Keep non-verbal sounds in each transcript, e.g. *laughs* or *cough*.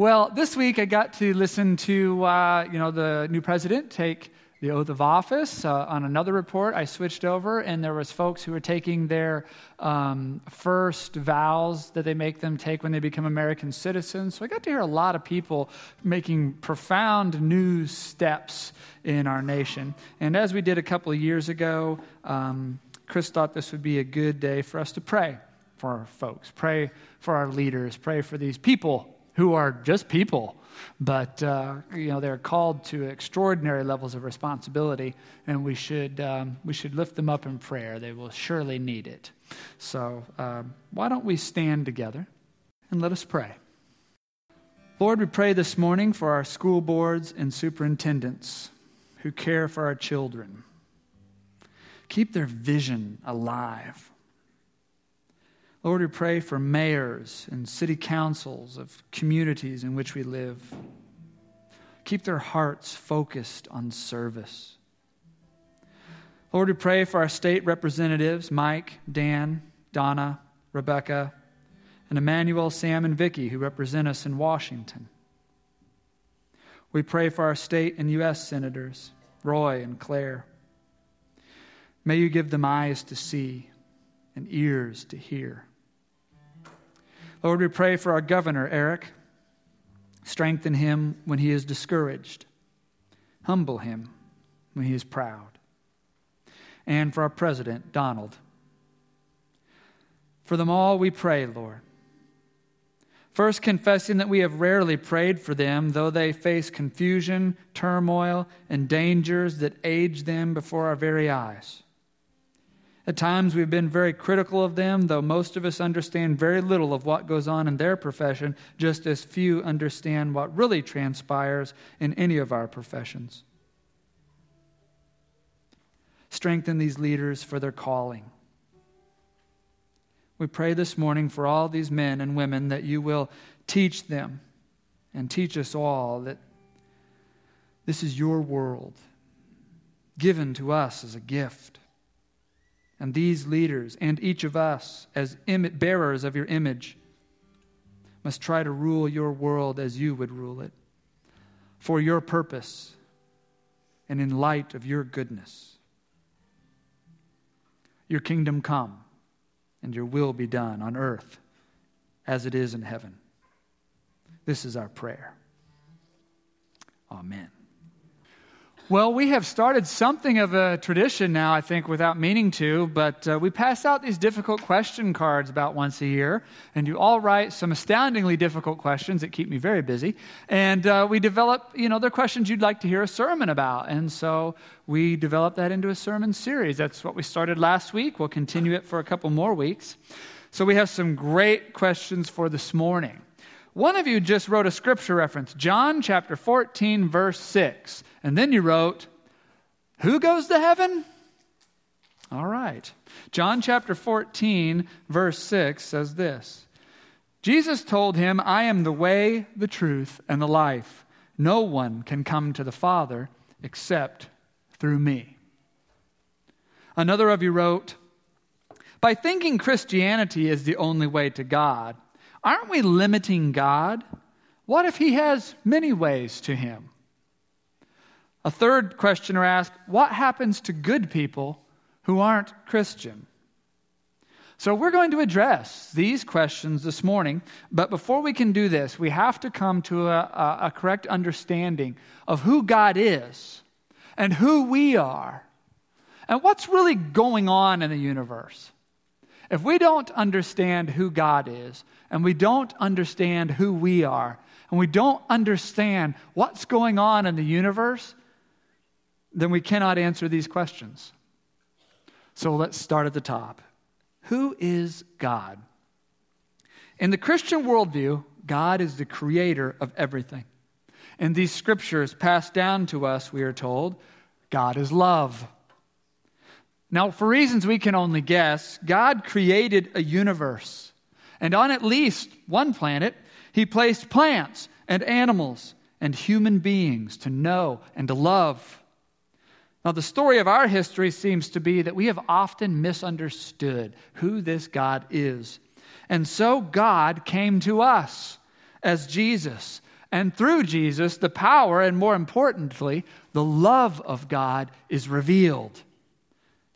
Well, this week I got to listen to uh, you know the new president take the oath of office. Uh, on another report, I switched over, and there was folks who were taking their um, first vows that they make them take when they become American citizens. So I got to hear a lot of people making profound new steps in our nation. And as we did a couple of years ago, um, Chris thought this would be a good day for us to pray for our folks, pray for our leaders, pray for these people who are just people but uh, you know they're called to extraordinary levels of responsibility, and we should um, we should lift them up in prayer. They will surely need it. So um, why don't we stand together and let us pray? Lord, we pray this morning for our school boards and superintendents who care for our children. Keep their vision alive. Lord, we pray for mayors and city councils of communities in which we live. Keep their hearts focused on service. Lord, we pray for our state representatives, Mike, Dan, Donna, Rebecca, and Emmanuel, Sam, and Vicky, who represent us in Washington. We pray for our state and U.S. senators, Roy and Claire. May you give them eyes to see and ears to hear. Lord, we pray for our governor, Eric. Strengthen him when he is discouraged, humble him when he is proud. And for our president, Donald. For them all we pray, Lord. First, confessing that we have rarely prayed for them, though they face confusion, turmoil, and dangers that age them before our very eyes. At times, we've been very critical of them, though most of us understand very little of what goes on in their profession, just as few understand what really transpires in any of our professions. Strengthen these leaders for their calling. We pray this morning for all these men and women that you will teach them and teach us all that this is your world, given to us as a gift. And these leaders and each of us, as Im- bearers of your image, must try to rule your world as you would rule it, for your purpose and in light of your goodness. Your kingdom come, and your will be done on earth as it is in heaven. This is our prayer. Amen. Well, we have started something of a tradition now, I think, without meaning to, but uh, we pass out these difficult question cards about once a year, and you all write some astoundingly difficult questions that keep me very busy. And uh, we develop, you know, they're questions you'd like to hear a sermon about. And so we develop that into a sermon series. That's what we started last week. We'll continue it for a couple more weeks. So we have some great questions for this morning. One of you just wrote a scripture reference, John chapter 14, verse 6. And then you wrote, Who goes to heaven? All right. John chapter 14, verse 6 says this Jesus told him, I am the way, the truth, and the life. No one can come to the Father except through me. Another of you wrote, By thinking Christianity is the only way to God, Aren't we limiting God? What if He has many ways to Him? A third questioner asked, What happens to good people who aren't Christian? So, we're going to address these questions this morning, but before we can do this, we have to come to a, a, a correct understanding of who God is and who we are and what's really going on in the universe. If we don't understand who God is, and we don't understand who we are, and we don't understand what's going on in the universe, then we cannot answer these questions. So let's start at the top. Who is God? In the Christian worldview, God is the creator of everything. In these scriptures passed down to us, we are told, God is love. Now, for reasons we can only guess, God created a universe. And on at least one planet, He placed plants and animals and human beings to know and to love. Now, the story of our history seems to be that we have often misunderstood who this God is. And so God came to us as Jesus. And through Jesus, the power and more importantly, the love of God is revealed.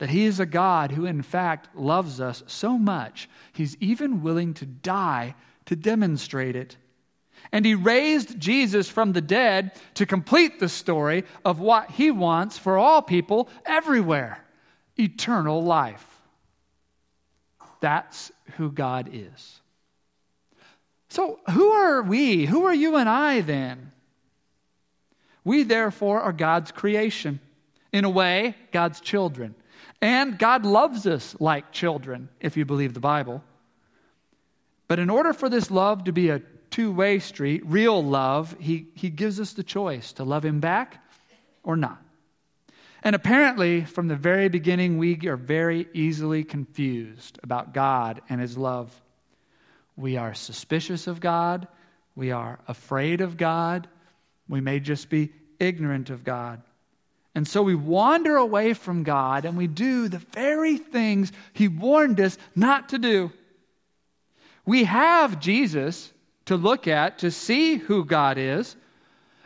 That He is a God who, in fact, loves us so much, He's even willing to die to demonstrate it. And He raised Jesus from the dead to complete the story of what He wants for all people everywhere eternal life. That's who God is. So, who are we? Who are you and I then? We, therefore, are God's creation. In a way, God's children. And God loves us like children, if you believe the Bible. But in order for this love to be a two way street, real love, he, he gives us the choice to love Him back or not. And apparently, from the very beginning, we are very easily confused about God and His love. We are suspicious of God. We are afraid of God. We may just be ignorant of God. And so we wander away from God and we do the very things He warned us not to do. We have Jesus to look at to see who God is,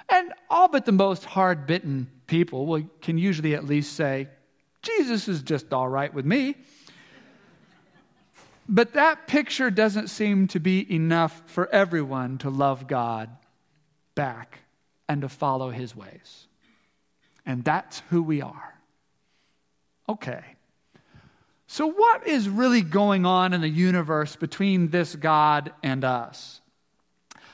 and all but the most hard bitten people can usually at least say, Jesus is just all right with me. But that picture doesn't seem to be enough for everyone to love God back and to follow his ways. And that's who we are. Okay. So, what is really going on in the universe between this God and us?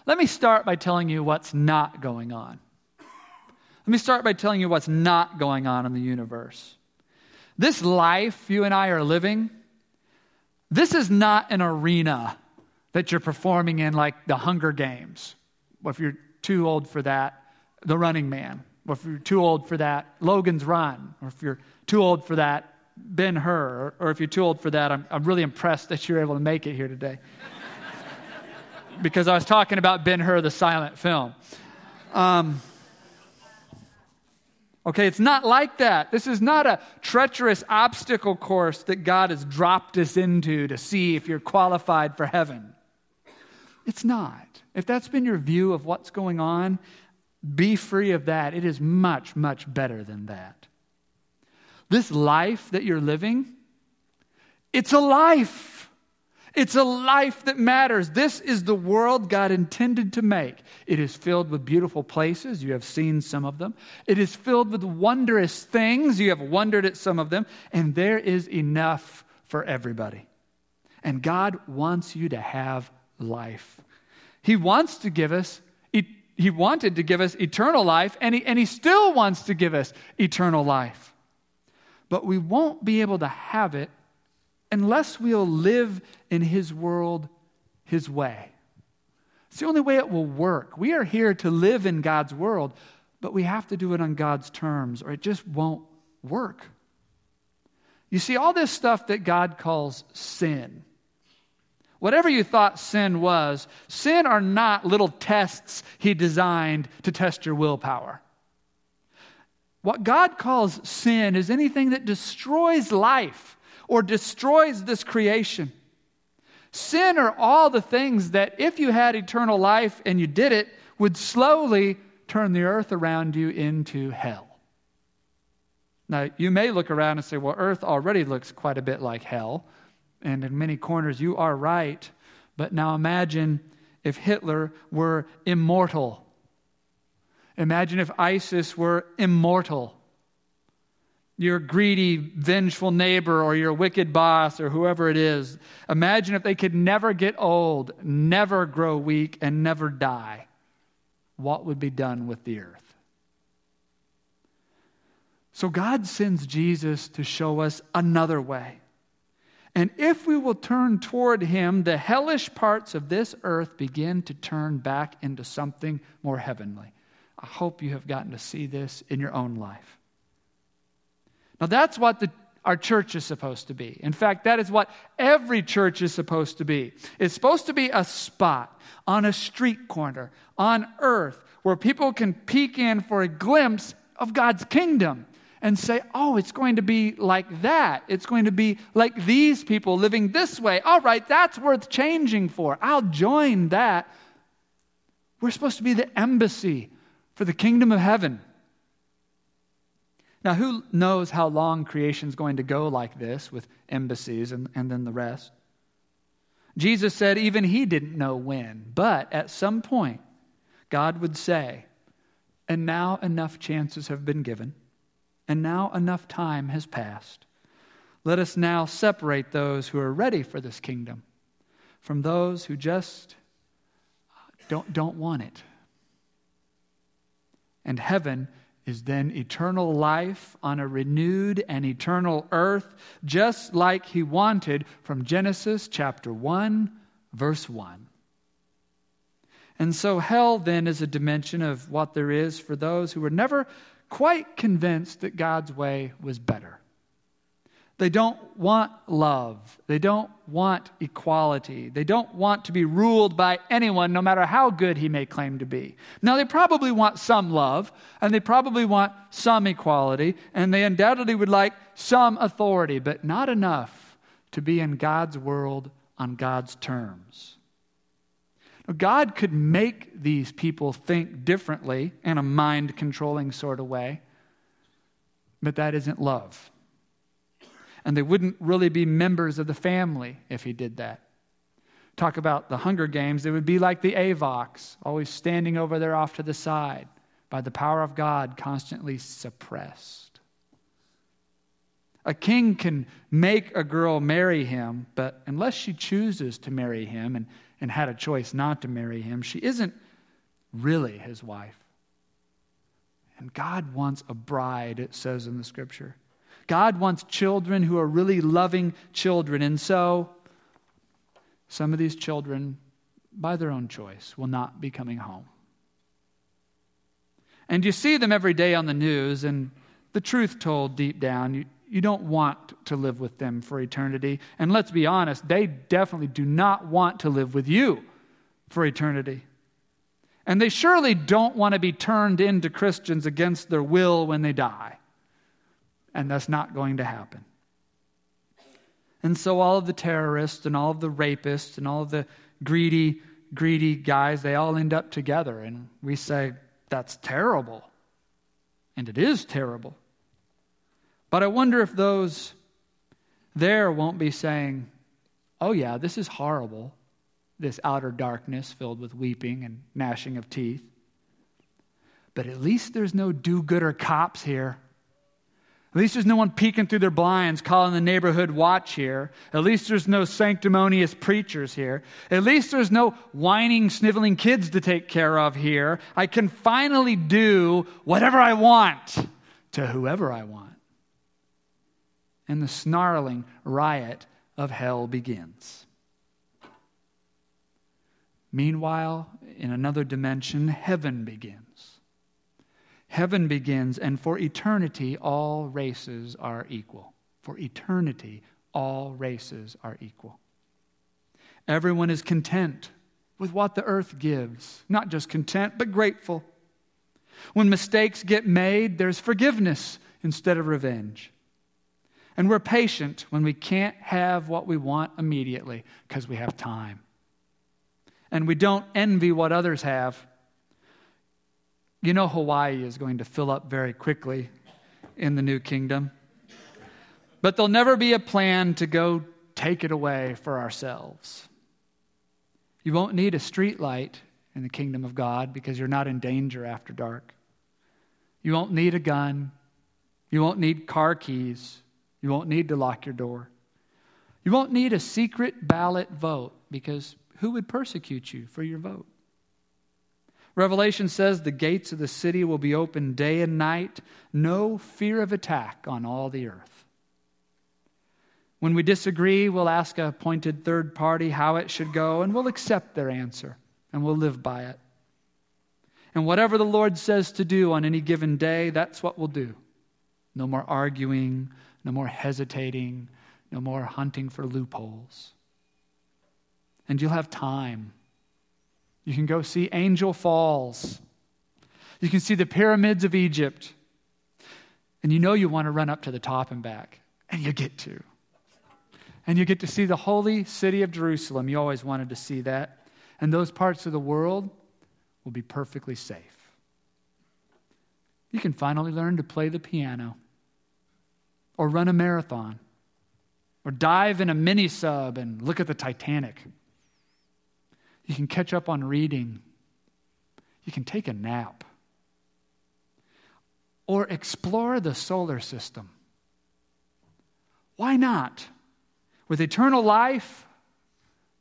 Let me start by telling you what's not going on. Let me start by telling you what's not going on in the universe. This life you and I are living this is not an arena that you're performing in like the Hunger Games. If you're too old for that, The Running Man. Or if you're too old for that, Logan's Run. Or if you're too old for that, Ben Hur. Or if you're too old for that, I'm, I'm really impressed that you're able to make it here today. *laughs* because I was talking about Ben Hur, the silent film. Um, Okay, it's not like that. This is not a treacherous obstacle course that God has dropped us into to see if you're qualified for heaven. It's not. If that's been your view of what's going on, be free of that. It is much, much better than that. This life that you're living, it's a life. It's a life that matters. This is the world God intended to make. It is filled with beautiful places. You have seen some of them. It is filled with wondrous things. You have wondered at some of them. And there is enough for everybody. And God wants you to have life. He wants to give us, He wanted to give us eternal life, and He, and he still wants to give us eternal life. But we won't be able to have it unless we'll live in His world His way. It's the only way it will work. We are here to live in God's world, but we have to do it on God's terms, or it just won't work. You see, all this stuff that God calls sin, whatever you thought sin was, sin are not little tests He designed to test your willpower. What God calls sin is anything that destroys life or destroys this creation. Sin are all the things that, if you had eternal life and you did it, would slowly turn the earth around you into hell. Now, you may look around and say, well, earth already looks quite a bit like hell. And in many corners, you are right. But now imagine if Hitler were immortal. Imagine if ISIS were immortal your greedy, vengeful neighbor or your wicked boss or whoever it is. Imagine if they could never get old, never grow weak, and never die. What would be done with the earth? So God sends Jesus to show us another way. And if we will turn toward him, the hellish parts of this earth begin to turn back into something more heavenly. I hope you have gotten to see this in your own life. Now, that's what the, our church is supposed to be. In fact, that is what every church is supposed to be. It's supposed to be a spot on a street corner on earth where people can peek in for a glimpse of God's kingdom and say, oh, it's going to be like that. It's going to be like these people living this way. All right, that's worth changing for. I'll join that. We're supposed to be the embassy for the kingdom of heaven. Now, who knows how long creation's going to go like this with embassies and, and then the rest? Jesus said even he didn't know when, but at some point, God would say, and now enough chances have been given, and now enough time has passed. Let us now separate those who are ready for this kingdom from those who just don't, don't want it. And heaven is then eternal life on a renewed and eternal earth, just like he wanted from Genesis chapter 1, verse 1. And so, hell then is a dimension of what there is for those who were never quite convinced that God's way was better. They don't want love. They don't want equality. They don't want to be ruled by anyone, no matter how good he may claim to be. Now, they probably want some love, and they probably want some equality, and they undoubtedly would like some authority, but not enough to be in God's world on God's terms. God could make these people think differently in a mind controlling sort of way, but that isn't love and they wouldn't really be members of the family if he did that. Talk about the Hunger Games, they would be like the Avox, always standing over there off to the side, by the power of God, constantly suppressed. A king can make a girl marry him, but unless she chooses to marry him and, and had a choice not to marry him, she isn't really his wife. And God wants a bride, it says in the scripture. God wants children who are really loving children. And so, some of these children, by their own choice, will not be coming home. And you see them every day on the news, and the truth told deep down, you, you don't want to live with them for eternity. And let's be honest, they definitely do not want to live with you for eternity. And they surely don't want to be turned into Christians against their will when they die and that's not going to happen. And so all of the terrorists and all of the rapists and all of the greedy, greedy guys, they all end up together. And we say, that's terrible. And it is terrible. But I wonder if those there won't be saying, oh, yeah, this is horrible, this outer darkness filled with weeping and gnashing of teeth. But at least there's no do gooder cops here. At least there's no one peeking through their blinds calling the neighborhood watch here. At least there's no sanctimonious preachers here. At least there's no whining, sniveling kids to take care of here. I can finally do whatever I want to whoever I want. And the snarling riot of hell begins. Meanwhile, in another dimension, heaven begins. Heaven begins, and for eternity, all races are equal. For eternity, all races are equal. Everyone is content with what the earth gives. Not just content, but grateful. When mistakes get made, there's forgiveness instead of revenge. And we're patient when we can't have what we want immediately because we have time. And we don't envy what others have you know, Hawaii is going to fill up very quickly in the new kingdom. But there'll never be a plan to go take it away for ourselves. You won't need a street light in the kingdom of God because you're not in danger after dark. You won't need a gun. You won't need car keys. You won't need to lock your door. You won't need a secret ballot vote because who would persecute you for your vote? Revelation says the gates of the city will be open day and night, no fear of attack on all the earth. When we disagree, we'll ask a appointed third party how it should go, and we'll accept their answer, and we'll live by it. And whatever the Lord says to do on any given day, that's what we'll do. No more arguing, no more hesitating, no more hunting for loopholes. And you'll have time you can go see Angel Falls. You can see the pyramids of Egypt. And you know you want to run up to the top and back. And you get to. And you get to see the holy city of Jerusalem. You always wanted to see that. And those parts of the world will be perfectly safe. You can finally learn to play the piano, or run a marathon, or dive in a mini sub and look at the Titanic. You can catch up on reading. You can take a nap. Or explore the solar system. Why not? With eternal life,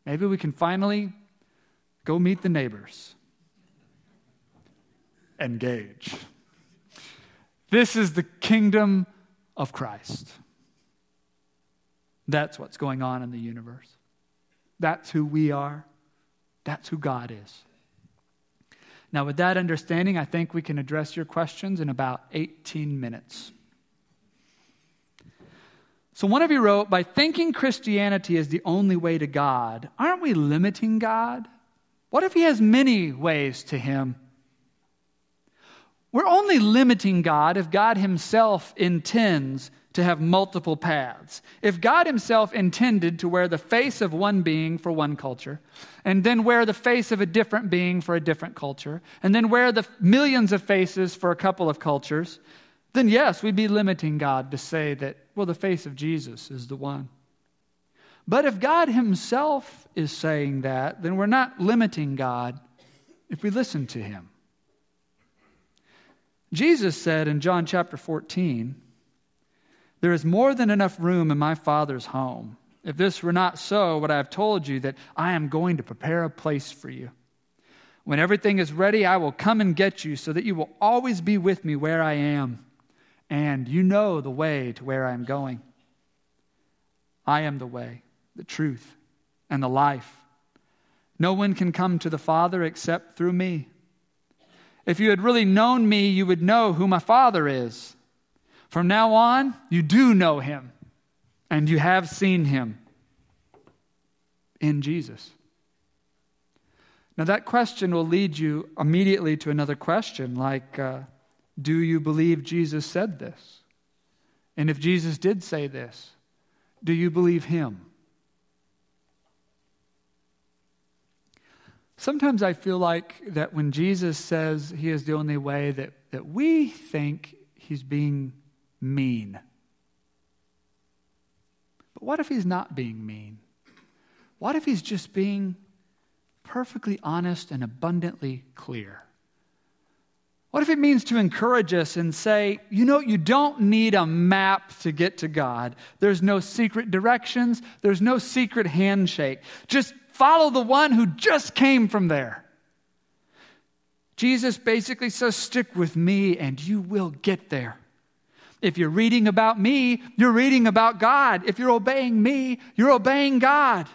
maybe we can finally go meet the neighbors. Engage. This is the kingdom of Christ. That's what's going on in the universe. That's who we are. That's who God is. Now, with that understanding, I think we can address your questions in about 18 minutes. So, one of you wrote, by thinking Christianity is the only way to God, aren't we limiting God? What if He has many ways to Him? We're only limiting God if God Himself intends to have multiple paths. If God Himself intended to wear the face of one being for one culture, and then wear the face of a different being for a different culture, and then wear the millions of faces for a couple of cultures, then yes, we'd be limiting God to say that, well, the face of Jesus is the one. But if God Himself is saying that, then we're not limiting God if we listen to Him. Jesus said in John chapter 14, There is more than enough room in my Father's home. If this were not so, would I have told you that I am going to prepare a place for you? When everything is ready, I will come and get you so that you will always be with me where I am and you know the way to where I am going. I am the way, the truth, and the life. No one can come to the Father except through me. If you had really known me, you would know who my Father is. From now on, you do know him, and you have seen him in Jesus. Now, that question will lead you immediately to another question like, uh, do you believe Jesus said this? And if Jesus did say this, do you believe him? Sometimes I feel like that when Jesus says he is the only way, that, that we think he's being mean. But what if he's not being mean? What if he's just being perfectly honest and abundantly clear? What if it means to encourage us and say, you know, you don't need a map to get to God. There's no secret directions, there's no secret handshake. Just follow the one who just came from there. Jesus basically says, stick with me and you will get there. If you're reading about me, you're reading about God. If you're obeying me, you're obeying God.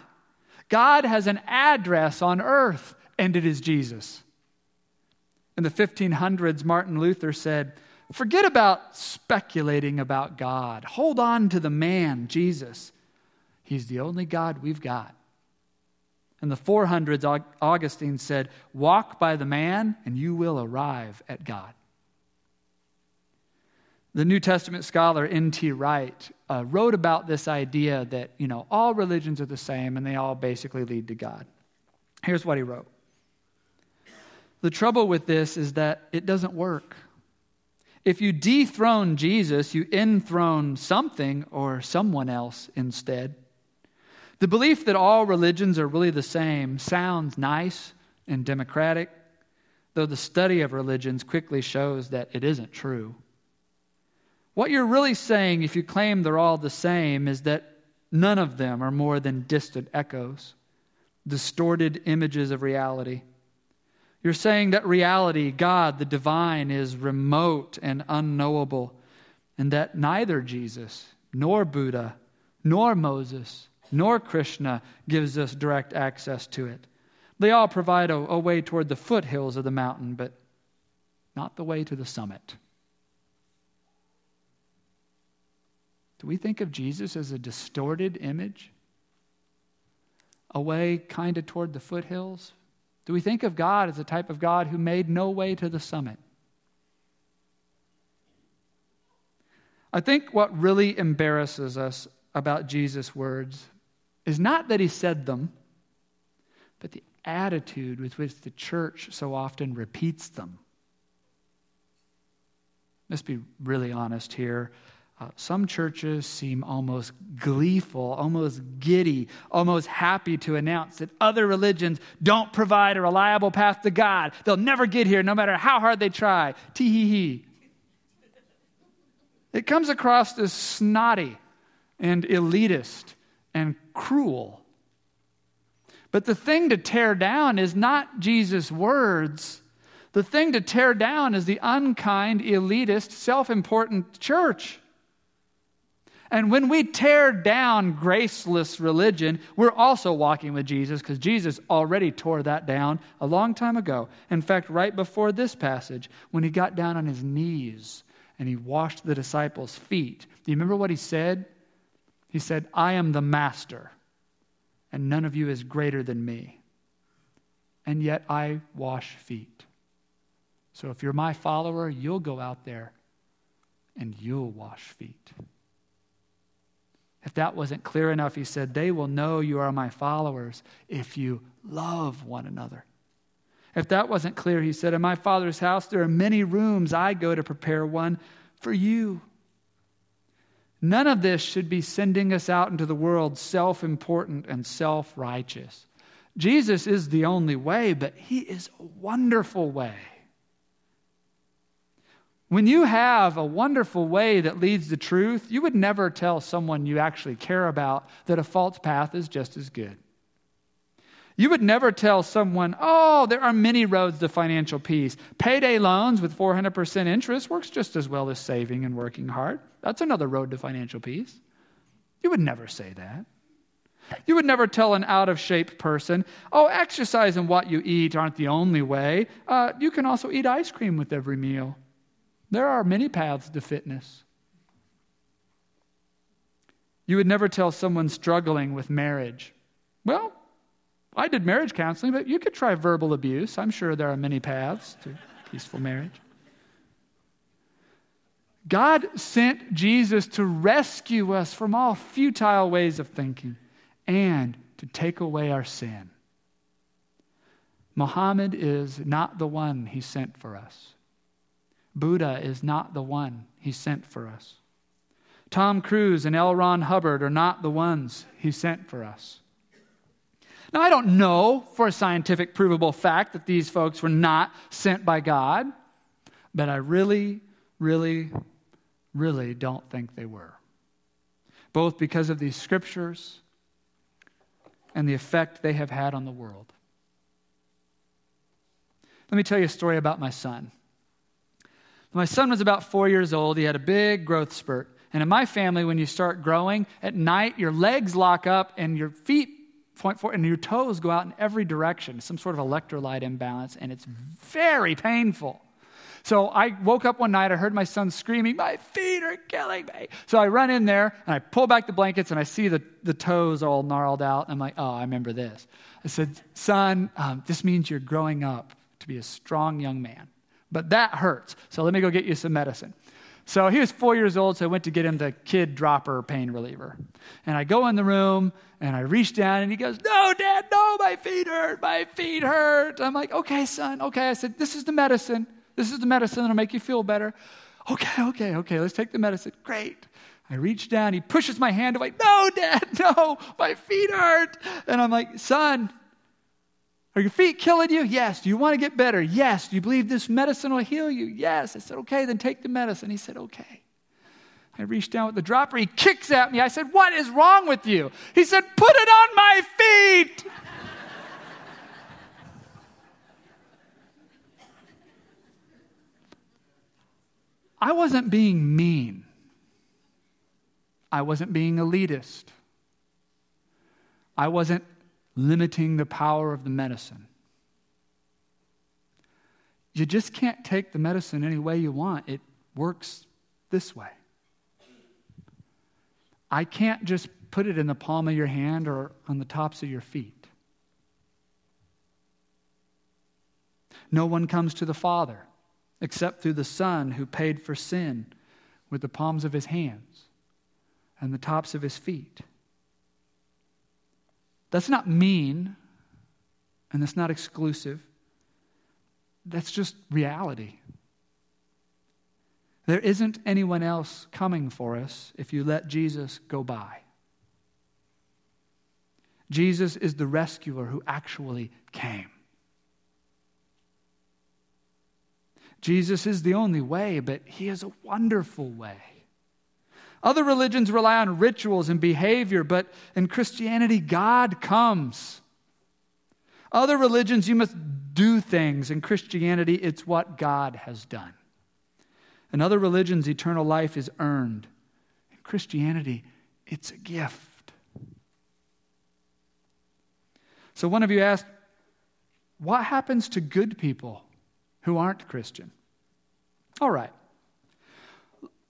God has an address on earth, and it is Jesus. In the 1500s, Martin Luther said, Forget about speculating about God. Hold on to the man, Jesus. He's the only God we've got. In the 400s, Augustine said, Walk by the man, and you will arrive at God. The New Testament scholar N.T. Wright uh, wrote about this idea that, you know, all religions are the same and they all basically lead to God. Here's what he wrote the trouble with this is that it doesn't work. If you dethrone Jesus, you enthrone something or someone else instead. The belief that all religions are really the same sounds nice and democratic, though the study of religions quickly shows that it isn't true. What you're really saying, if you claim they're all the same, is that none of them are more than distant echoes, distorted images of reality. You're saying that reality, God, the divine, is remote and unknowable, and that neither Jesus, nor Buddha, nor Moses, nor Krishna gives us direct access to it. They all provide a, a way toward the foothills of the mountain, but not the way to the summit. Do we think of Jesus as a distorted image? A way kind of toward the foothills? Do we think of God as a type of God who made no way to the summit? I think what really embarrasses us about Jesus' words is not that he said them, but the attitude with which the church so often repeats them. Let's be really honest here. Uh, some churches seem almost gleeful, almost giddy, almost happy to announce that other religions don't provide a reliable path to God. They'll never get here no matter how hard they try. Tee hee hee. It comes across as snotty and elitist and cruel. But the thing to tear down is not Jesus' words. The thing to tear down is the unkind, elitist, self important church. And when we tear down graceless religion, we're also walking with Jesus because Jesus already tore that down a long time ago. In fact, right before this passage, when he got down on his knees and he washed the disciples' feet, do you remember what he said? He said, I am the master, and none of you is greater than me. And yet I wash feet. So if you're my follower, you'll go out there and you'll wash feet. If that wasn't clear enough, he said, They will know you are my followers if you love one another. If that wasn't clear, he said, In my Father's house there are many rooms. I go to prepare one for you. None of this should be sending us out into the world self important and self righteous. Jesus is the only way, but he is a wonderful way. When you have a wonderful way that leads to truth, you would never tell someone you actually care about that a false path is just as good. You would never tell someone, oh, there are many roads to financial peace. Payday loans with 400% interest works just as well as saving and working hard. That's another road to financial peace. You would never say that. You would never tell an out of shape person, oh, exercise and what you eat aren't the only way. Uh, you can also eat ice cream with every meal. There are many paths to fitness. You would never tell someone struggling with marriage, well, I did marriage counseling, but you could try verbal abuse. I'm sure there are many paths to peaceful marriage. God sent Jesus to rescue us from all futile ways of thinking and to take away our sin. Muhammad is not the one he sent for us. Buddha is not the one he sent for us. Tom Cruise and L. Ron Hubbard are not the ones he sent for us. Now, I don't know for a scientific provable fact that these folks were not sent by God, but I really, really, really don't think they were. Both because of these scriptures and the effect they have had on the world. Let me tell you a story about my son. My son was about four years old. He had a big growth spurt. And in my family, when you start growing, at night your legs lock up and your feet point forward and your toes go out in every direction, some sort of electrolyte imbalance, and it's mm-hmm. very painful. So I woke up one night, I heard my son screaming, My feet are killing me. So I run in there and I pull back the blankets and I see the, the toes all gnarled out. And I'm like, Oh, I remember this. I said, Son, um, this means you're growing up to be a strong young man but that hurts. So let me go get you some medicine. So he was four years old, so I went to get him the kid dropper pain reliever. And I go in the room and I reach down and he goes, No, Dad, no, my feet hurt, my feet hurt. I'm like, Okay, son, okay. I said, This is the medicine. This is the medicine that'll make you feel better. Okay, okay, okay, let's take the medicine. Great. I reach down, he pushes my hand away. No, Dad, *laughs* no, my feet hurt. And I'm like, Son, are your feet killing you? Yes. Do you want to get better? Yes. Do you believe this medicine will heal you? Yes. I said, okay, then take the medicine. He said, okay. I reached down with the dropper. He kicks at me. I said, What is wrong with you? He said, Put it on my feet. I wasn't being mean. I wasn't being elitist. I wasn't limiting the power of the medicine. You just can't take the medicine any way you want. It works this way. I can't just put it in the palm of your hand or on the tops of your feet. No one comes to the Father except through the Son who paid for sin with the palms of his hands and the tops of his feet. That's not mean. and that's not exclusive. That's just reality. There isn't anyone else coming for us if you let Jesus go by. Jesus is the rescuer who actually came. Jesus is the only way, but he is a wonderful way. Other religions rely on rituals and behavior, but in Christianity, God comes. Other religions, you must do things. In Christianity, it's what God has done. In other religions, eternal life is earned. In Christianity, it's a gift. So, one of you asked, what happens to good people who aren't Christian? All right.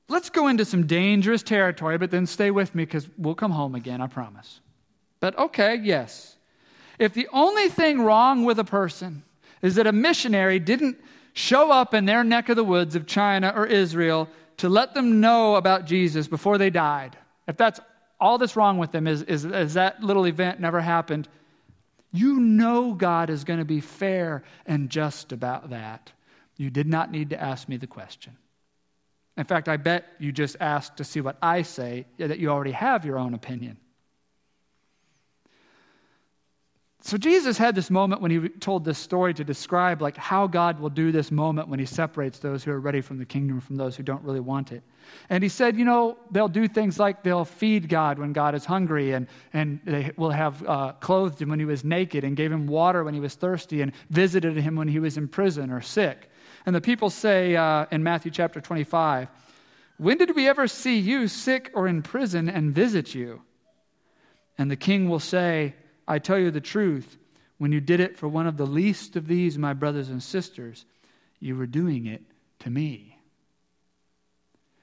Let's go into some dangerous territory, but then stay with me because we'll come home again, I promise. But okay, yes. If the only thing wrong with a person is that a missionary didn't show up in their neck of the woods of China or Israel to let them know about Jesus before they died, if that's all that's wrong with them is, is, is that little event never happened, you know God is going to be fair and just about that. You did not need to ask me the question. In fact, I bet you just asked to see what I say, that you already have your own opinion. So Jesus had this moment when he told this story to describe like how God will do this moment when he separates those who are ready from the kingdom from those who don't really want it. And he said, you know, they'll do things like they'll feed God when God is hungry, and, and they will have uh, clothed him when he was naked, and gave him water when he was thirsty, and visited him when he was in prison or sick. And the people say uh, in Matthew chapter 25, When did we ever see you sick or in prison and visit you? And the king will say, I tell you the truth, when you did it for one of the least of these, my brothers and sisters, you were doing it to me.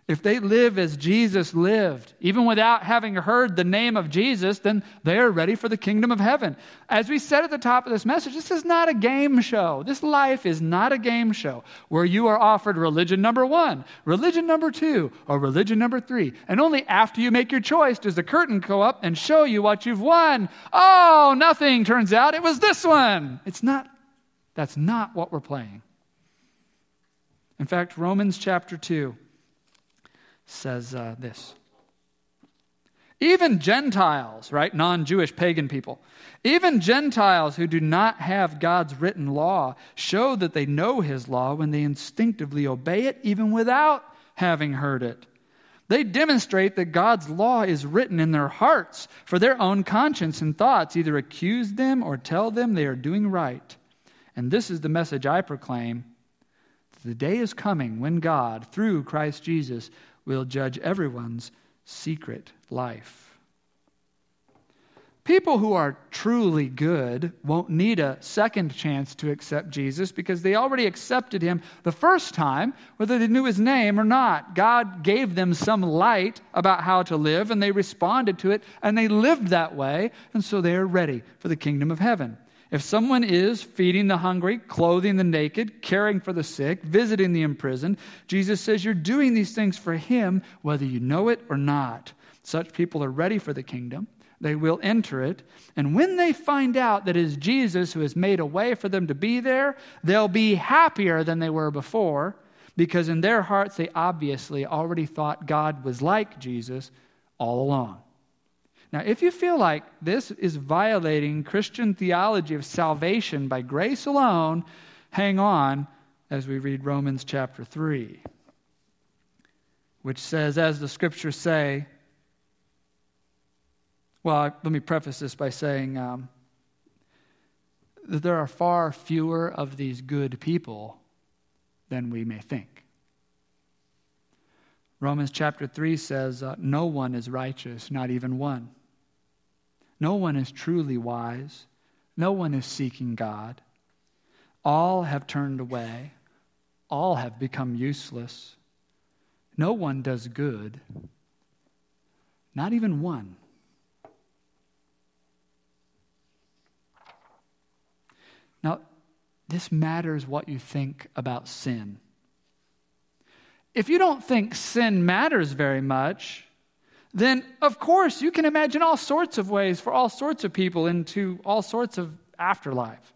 If they live as Jesus lived, even without having heard the name of Jesus, then they are ready for the kingdom of heaven. As we said at the top of this message, this is not a game show. This life is not a game show where you are offered religion number one, religion number two, or religion number three. And only after you make your choice does the curtain go up and show you what you've won. Oh, nothing turns out it was this one. It's not, that's not what we're playing. In fact, Romans chapter 2 says uh, this. Even Gentiles, right, non Jewish pagan people, even Gentiles who do not have God's written law show that they know His law when they instinctively obey it, even without having heard it. They demonstrate that God's law is written in their hearts for their own conscience and thoughts, either accuse them or tell them they are doing right. And this is the message I proclaim. The day is coming when God, through Christ Jesus, will judge everyone's secret life. People who are truly good won't need a second chance to accept Jesus because they already accepted him the first time, whether they knew his name or not. God gave them some light about how to live, and they responded to it, and they lived that way, and so they are ready for the kingdom of heaven. If someone is feeding the hungry, clothing the naked, caring for the sick, visiting the imprisoned, Jesus says you're doing these things for Him, whether you know it or not. Such people are ready for the kingdom. They will enter it. And when they find out that it is Jesus who has made a way for them to be there, they'll be happier than they were before because in their hearts they obviously already thought God was like Jesus all along. Now, if you feel like this is violating Christian theology of salvation by grace alone, hang on as we read Romans chapter 3, which says, as the scriptures say, well, let me preface this by saying um, that there are far fewer of these good people than we may think. Romans chapter 3 says, uh, No one is righteous, not even one. No one is truly wise. No one is seeking God. All have turned away. All have become useless. No one does good. Not even one. Now, this matters what you think about sin. If you don't think sin matters very much, then of course you can imagine all sorts of ways for all sorts of people into all sorts of afterlife.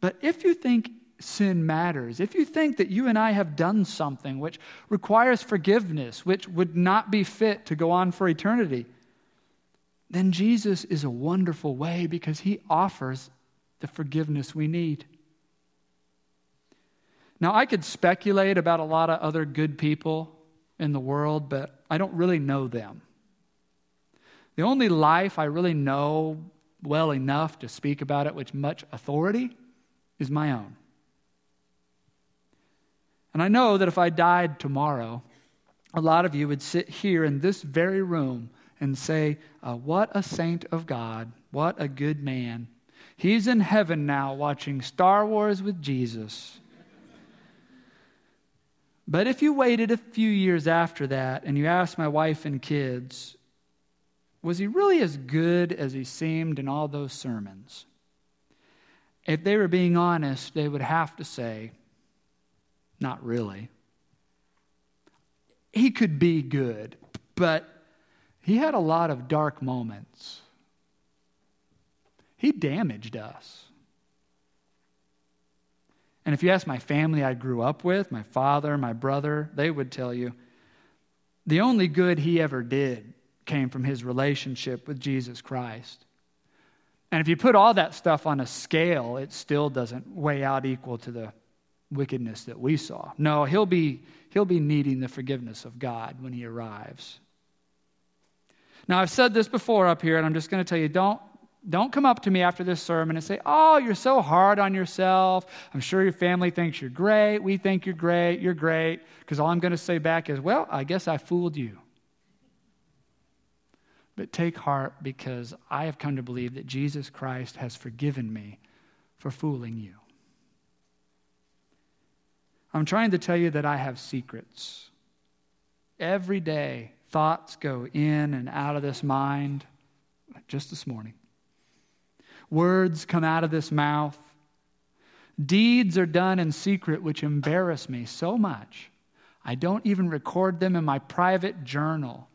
But if you think sin matters, if you think that you and I have done something which requires forgiveness, which would not be fit to go on for eternity, then Jesus is a wonderful way because he offers the forgiveness we need. Now, I could speculate about a lot of other good people in the world, but I don't really know them. The only life I really know well enough to speak about it with much authority is my own. And I know that if I died tomorrow, a lot of you would sit here in this very room and say, uh, What a saint of God, what a good man. He's in heaven now watching Star Wars with Jesus. But if you waited a few years after that and you asked my wife and kids, was he really as good as he seemed in all those sermons? If they were being honest, they would have to say, not really. He could be good, but he had a lot of dark moments. He damaged us. And if you ask my family I grew up with, my father, my brother, they would tell you the only good he ever did came from his relationship with Jesus Christ. And if you put all that stuff on a scale, it still doesn't weigh out equal to the wickedness that we saw. No, he'll be, he'll be needing the forgiveness of God when he arrives. Now, I've said this before up here, and I'm just going to tell you don't, don't come up to me after this sermon and say, Oh, you're so hard on yourself. I'm sure your family thinks you're great. We think you're great. You're great. Because all I'm going to say back is, Well, I guess I fooled you. But take heart because I have come to believe that Jesus Christ has forgiven me for fooling you. I'm trying to tell you that I have secrets. Every day, thoughts go in and out of this mind, just this morning. Words come out of this mouth. Deeds are done in secret which embarrass me so much. I don't even record them in my private journal.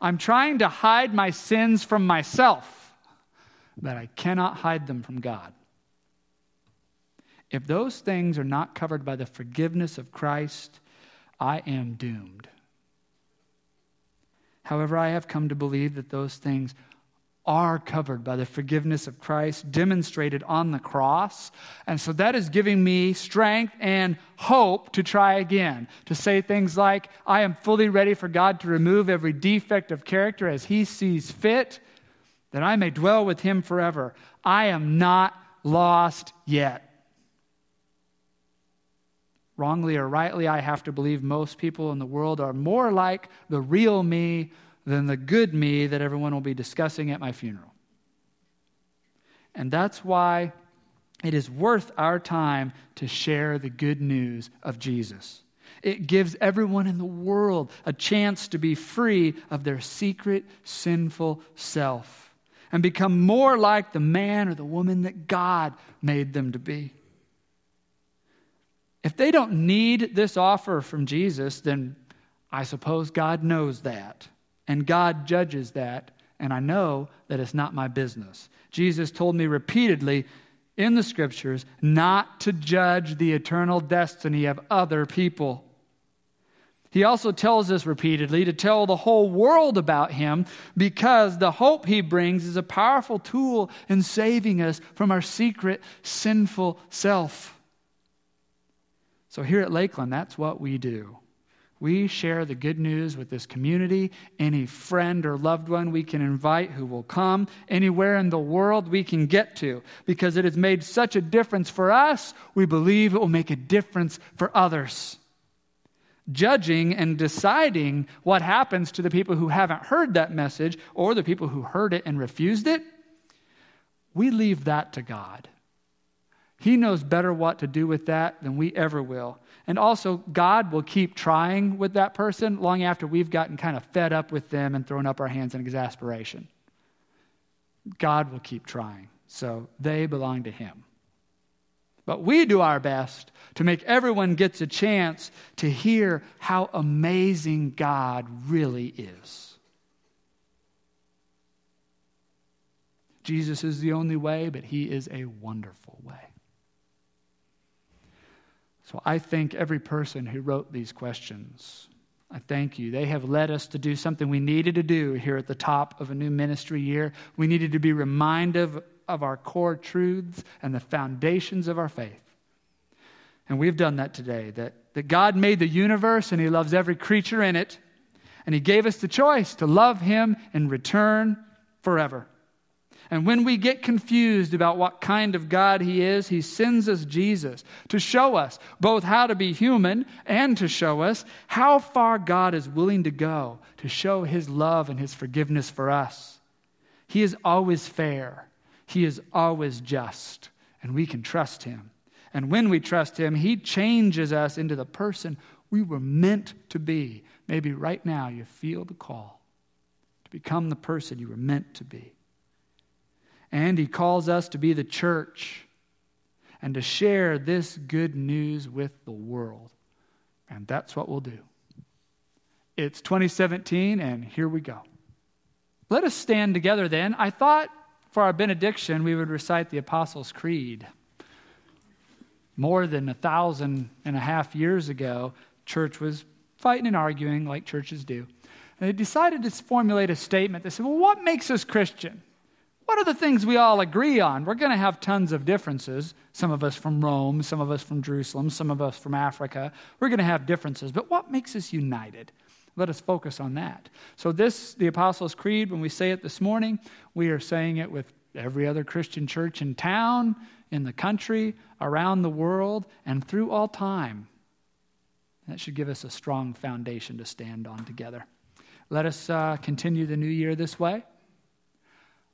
I'm trying to hide my sins from myself, but I cannot hide them from God. If those things are not covered by the forgiveness of Christ, I am doomed. However, I have come to believe that those things are covered by the forgiveness of Christ demonstrated on the cross. And so that is giving me strength and hope to try again, to say things like, I am fully ready for God to remove every defect of character as He sees fit, that I may dwell with Him forever. I am not lost yet. Wrongly or rightly, I have to believe most people in the world are more like the real me than the good me that everyone will be discussing at my funeral. And that's why it is worth our time to share the good news of Jesus. It gives everyone in the world a chance to be free of their secret sinful self and become more like the man or the woman that God made them to be. If they don't need this offer from Jesus, then I suppose God knows that and God judges that, and I know that it's not my business. Jesus told me repeatedly in the scriptures not to judge the eternal destiny of other people. He also tells us repeatedly to tell the whole world about him because the hope he brings is a powerful tool in saving us from our secret sinful self. So, here at Lakeland, that's what we do. We share the good news with this community. Any friend or loved one we can invite who will come, anywhere in the world we can get to, because it has made such a difference for us, we believe it will make a difference for others. Judging and deciding what happens to the people who haven't heard that message or the people who heard it and refused it, we leave that to God. He knows better what to do with that than we ever will. And also, God will keep trying with that person long after we've gotten kind of fed up with them and thrown up our hands in exasperation. God will keep trying. So they belong to Him. But we do our best to make everyone gets a chance to hear how amazing God really is. Jesus is the only way, but He is a wonderful way. So I thank every person who wrote these questions. I thank you. They have led us to do something we needed to do here at the top of a new ministry year. We needed to be reminded of, of our core truths and the foundations of our faith. And we've done that today that, that God made the universe and He loves every creature in it. And He gave us the choice to love Him in return forever. And when we get confused about what kind of God He is, He sends us Jesus to show us both how to be human and to show us how far God is willing to go to show His love and His forgiveness for us. He is always fair, He is always just, and we can trust Him. And when we trust Him, He changes us into the person we were meant to be. Maybe right now you feel the call to become the person you were meant to be. And he calls us to be the church and to share this good news with the world. And that's what we'll do. It's 2017, and here we go. Let us stand together then. I thought for our benediction we would recite the Apostles' Creed. More than a thousand and a half years ago, church was fighting and arguing like churches do. And they decided to formulate a statement that said, Well, what makes us Christian? What are the things we all agree on? We're going to have tons of differences. Some of us from Rome, some of us from Jerusalem, some of us from Africa. We're going to have differences. But what makes us united? Let us focus on that. So, this, the Apostles' Creed, when we say it this morning, we are saying it with every other Christian church in town, in the country, around the world, and through all time. That should give us a strong foundation to stand on together. Let us uh, continue the new year this way.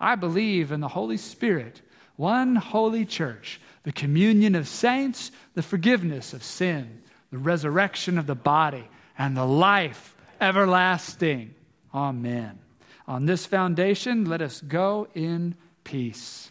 I believe in the Holy Spirit, one holy church, the communion of saints, the forgiveness of sin, the resurrection of the body, and the life everlasting. Amen. On this foundation, let us go in peace.